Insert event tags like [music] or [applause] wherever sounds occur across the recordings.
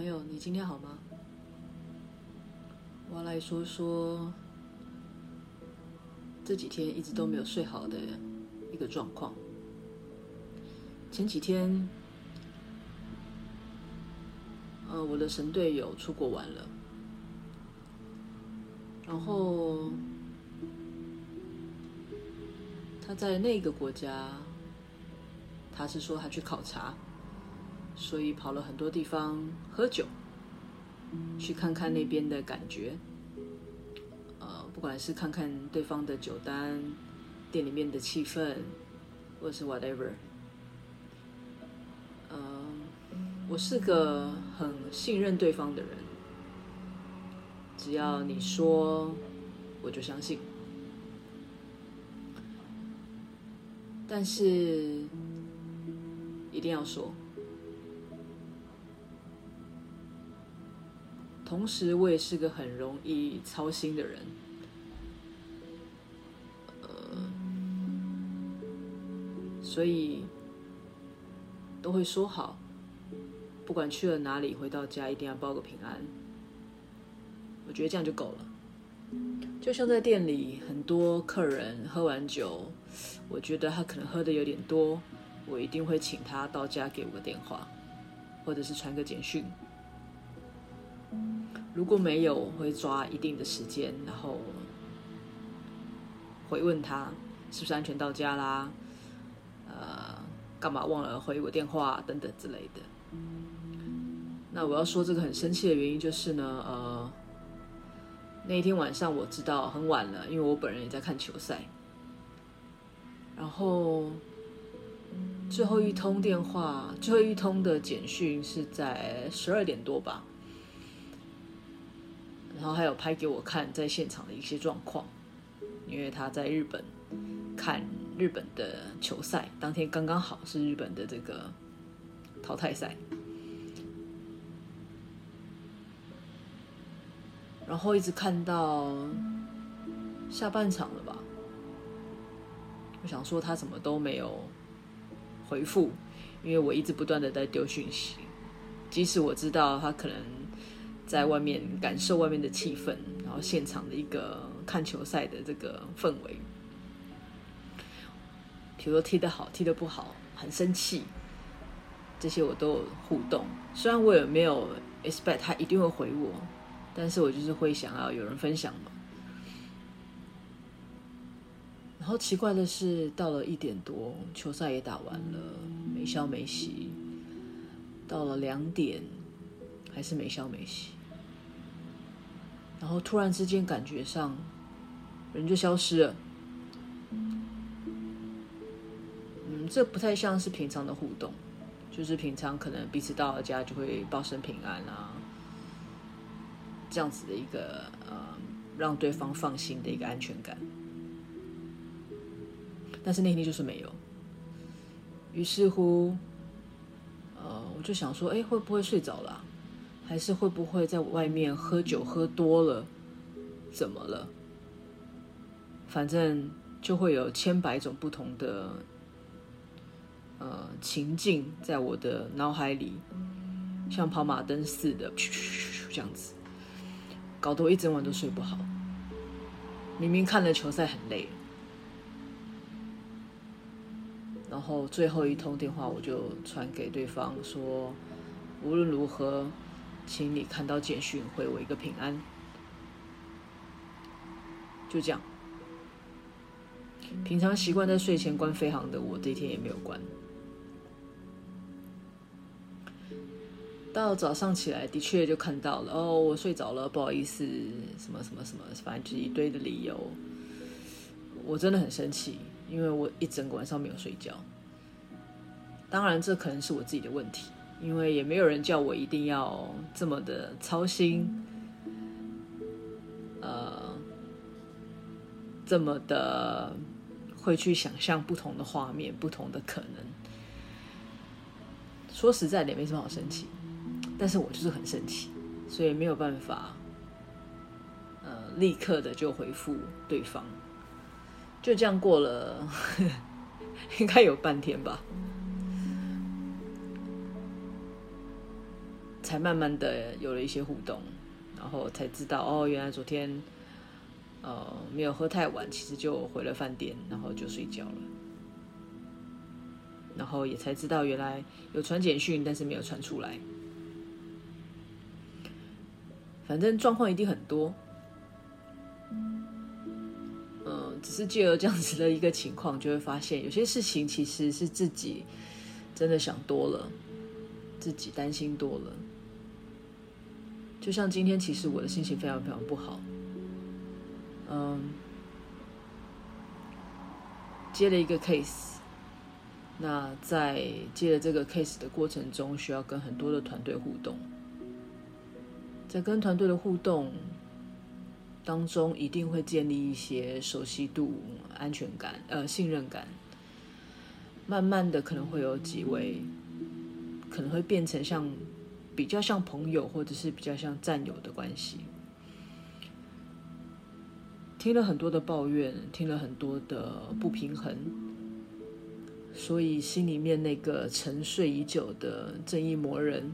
朋友，你今天好吗？我要来说说这几天一直都没有睡好的一个状况。前几天，呃，我的神队友出国玩了，然后他在那个国家，他是说他去考察。所以跑了很多地方喝酒，去看看那边的感觉。呃，不管是看看对方的酒单、店里面的气氛，或者是 whatever。呃，我是个很信任对方的人，只要你说，我就相信。但是一定要说。同时，我也是个很容易操心的人，所以都会说好，不管去了哪里，回到家一定要报个平安。我觉得这样就够了。就像在店里，很多客人喝完酒，我觉得他可能喝的有点多，我一定会请他到家给我个电话，或者是传个简讯。如果没有，我会抓一定的时间，然后回问他是不是安全到家啦，呃，干嘛忘了回我电话等等之类的。那我要说这个很生气的原因就是呢，呃，那一天晚上我知道很晚了，因为我本人也在看球赛，然后最后一通电话，最后一通的简讯是在十二点多吧。然后还有拍给我看在现场的一些状况，因为他在日本看日本的球赛，当天刚刚好是日本的这个淘汰赛，然后一直看到下半场了吧？我想说他怎么都没有回复，因为我一直不断的在丢讯息，即使我知道他可能。在外面感受外面的气氛，然后现场的一个看球赛的这个氛围，比如说踢得好，踢得不好，很生气，这些我都有互动。虽然我也没有 expect 他一定会回我，但是我就是会想要有人分享嘛。然后奇怪的是，到了一点多，球赛也打完了，没消没息。到了两点，还是没消没息。然后突然之间感觉上，人就消失了。嗯，这不太像是平常的互动，就是平常可能彼此到了家就会报声平安啊，这样子的一个呃，让对方放心的一个安全感。但是那天就是没有。于是乎，呃，我就想说，哎，会不会睡着了？还是会不会在外面喝酒喝多了？怎么了？反正就会有千百种不同的呃情境在我的脑海里，像跑马灯似的，这样子，搞得我一整晚都睡不好。明明看了球赛很累，然后最后一通电话我就传给对方说，无论如何。请你看到简讯回我一个平安，就这样。平常习惯在睡前关飞航的我，这一天也没有关。到早上起来，的确就看到了哦，我睡着了，不好意思，什么什么什么，反正就一堆的理由。我真的很生气，因为我一整个晚上没有睡觉。当然，这可能是我自己的问题。因为也没有人叫我一定要这么的操心，呃，这么的会去想象不同的画面、不同的可能。说实在的，也没什么好生气，但是我就是很生气，所以没有办法，呃，立刻的就回复对方。就这样过了，[laughs] 应该有半天吧。才慢慢的有了一些互动，然后才知道哦，原来昨天呃没有喝太晚，其实就回了饭店，然后就睡觉了。然后也才知道原来有传简讯，但是没有传出来。反正状况一定很多。嗯，只是借由这样子的一个情况，就会发现有些事情其实是自己真的想多了，自己担心多了。就像今天，其实我的心情非常非常不好。嗯，接了一个 case，那在接了这个 case 的过程中，需要跟很多的团队互动，在跟团队的互动当中，一定会建立一些熟悉度、安全感、呃信任感，慢慢的可能会有几位，可能会变成像。比较像朋友，或者是比较像战友的关系。听了很多的抱怨，听了很多的不平衡，所以心里面那个沉睡已久的正义魔人，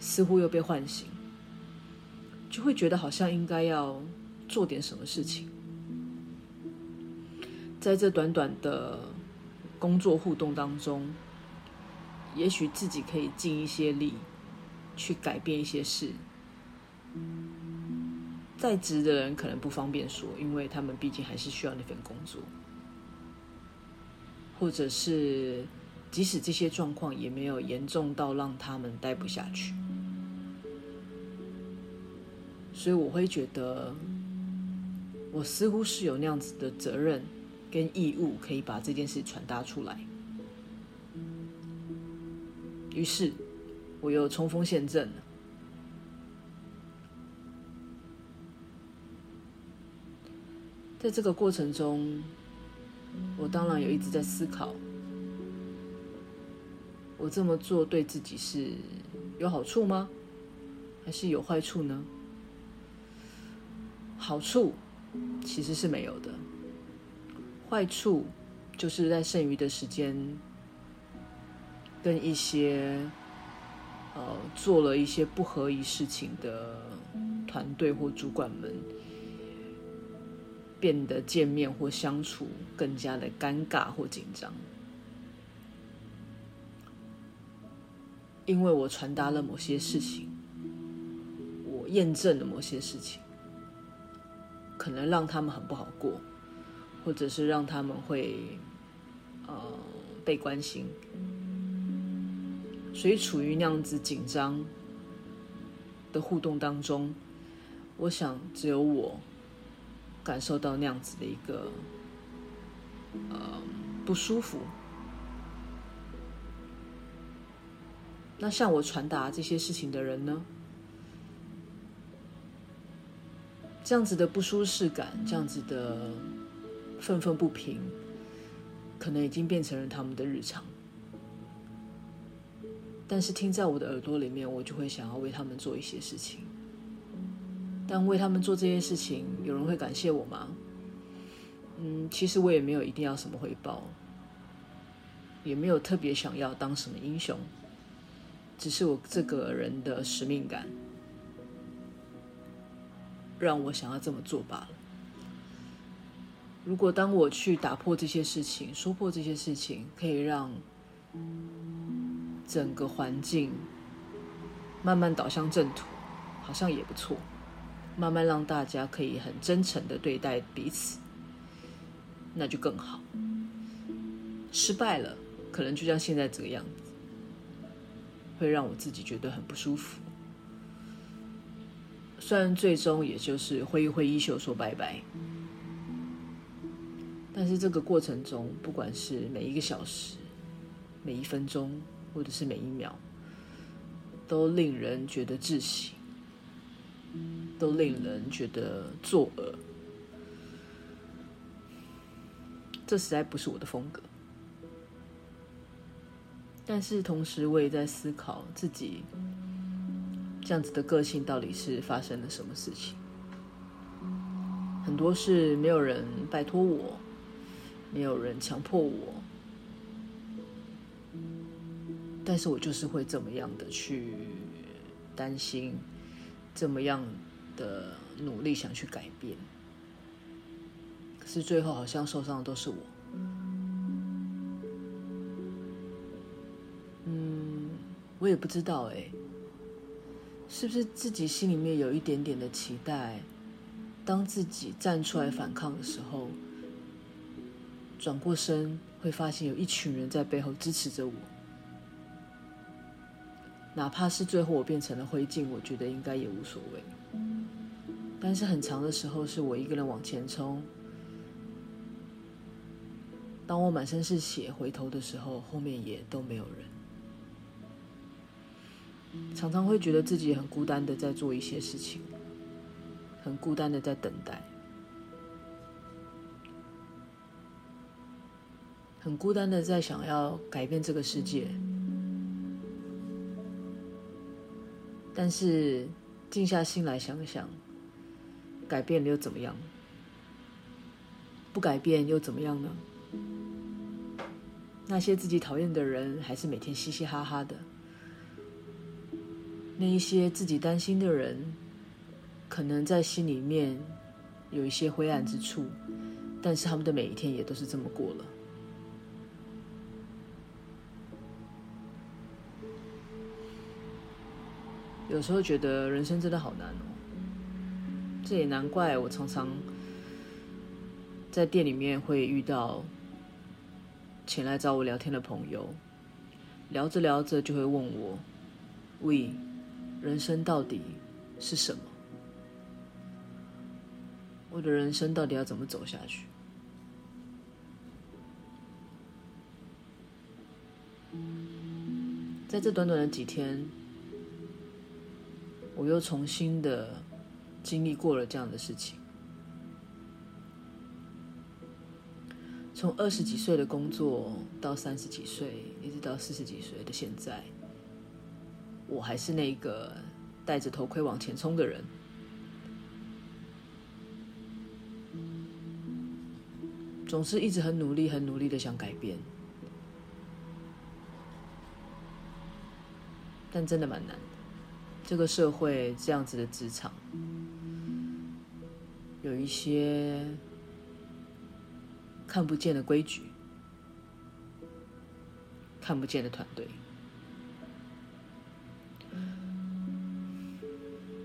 似乎又被唤醒，就会觉得好像应该要做点什么事情。在这短短的工作互动当中，也许自己可以尽一些力。去改变一些事，在职的人可能不方便说，因为他们毕竟还是需要那份工作，或者是即使这些状况也没有严重到让他们待不下去，所以我会觉得，我似乎是有那样子的责任跟义务，可以把这件事传达出来，于是。我又冲锋陷阵了。在这个过程中，我当然有一直在思考：我这么做对自己是有好处吗？还是有坏处呢？好处其实是没有的，坏处就是在剩余的时间跟一些。呃，做了一些不合宜事情的团队或主管们，变得见面或相处更加的尴尬或紧张，因为我传达了某些事情，我验证了某些事情，可能让他们很不好过，或者是让他们会呃被关心。所以处于那样子紧张的互动当中，我想只有我感受到那样子的一个呃不舒服。那向我传达这些事情的人呢？这样子的不舒适感，这样子的愤愤不平，可能已经变成了他们的日常。但是听在我的耳朵里面，我就会想要为他们做一些事情。但为他们做这些事情，有人会感谢我吗？嗯，其实我也没有一定要什么回报，也没有特别想要当什么英雄，只是我这个人的使命感，让我想要这么做罢了。如果当我去打破这些事情，说破这些事情，可以让。整个环境慢慢导向正途，好像也不错。慢慢让大家可以很真诚的对待彼此，那就更好。失败了，可能就像现在这个样子，会让我自己觉得很不舒服。虽然最终也就是挥一挥衣袖说拜拜，但是这个过程中，不管是每一个小时，每一分钟。或者是每一秒，都令人觉得窒息，都令人觉得作呕。这实在不是我的风格。但是同时，我也在思考自己这样子的个性到底是发生了什么事情。很多事没有人拜托我，没有人强迫我。但是我就是会这么样的去担心，这么样的努力想去改变，可是最后好像受伤的都是我。嗯，我也不知道哎，是不是自己心里面有一点点的期待，当自己站出来反抗的时候，转过身会发现有一群人在背后支持着我。哪怕是最后我变成了灰烬，我觉得应该也无所谓。但是很长的时候是我一个人往前冲，当我满身是血回头的时候，后面也都没有人。常常会觉得自己很孤单的在做一些事情，很孤单的在等待，很孤单的在想要改变这个世界。但是，静下心来想想，改变了又怎么样？不改变又怎么样呢？那些自己讨厌的人，还是每天嘻嘻哈哈的；那一些自己担心的人，可能在心里面有一些灰暗之处，但是他们的每一天也都是这么过了。有时候觉得人生真的好难哦，这也难怪我常常在店里面会遇到前来找我聊天的朋友，聊着聊着就会问我：“喂，人生到底是什么？我的人生到底要怎么走下去？”在这短短的几天。我又重新的经历过了这样的事情，从二十几岁的工作到三十几岁，一直到四十几岁的现在，我还是那个戴着头盔往前冲的人，总是一直很努力、很努力的想改变，但真的蛮难。这个社会这样子的职场，有一些看不见的规矩，看不见的团队。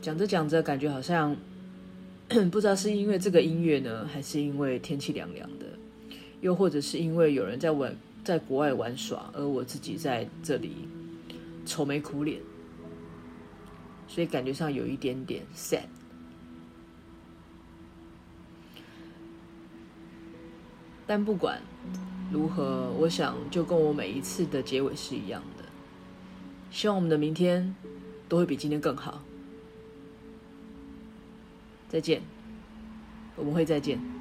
讲着讲着，感觉好像 [coughs] 不知道是因为这个音乐呢，还是因为天气凉凉的，又或者是因为有人在玩，在国外玩耍，而我自己在这里愁眉苦脸。所以感觉上有一点点 sad，但不管如何，我想就跟我每一次的结尾是一样的。希望我们的明天都会比今天更好。再见，我们会再见。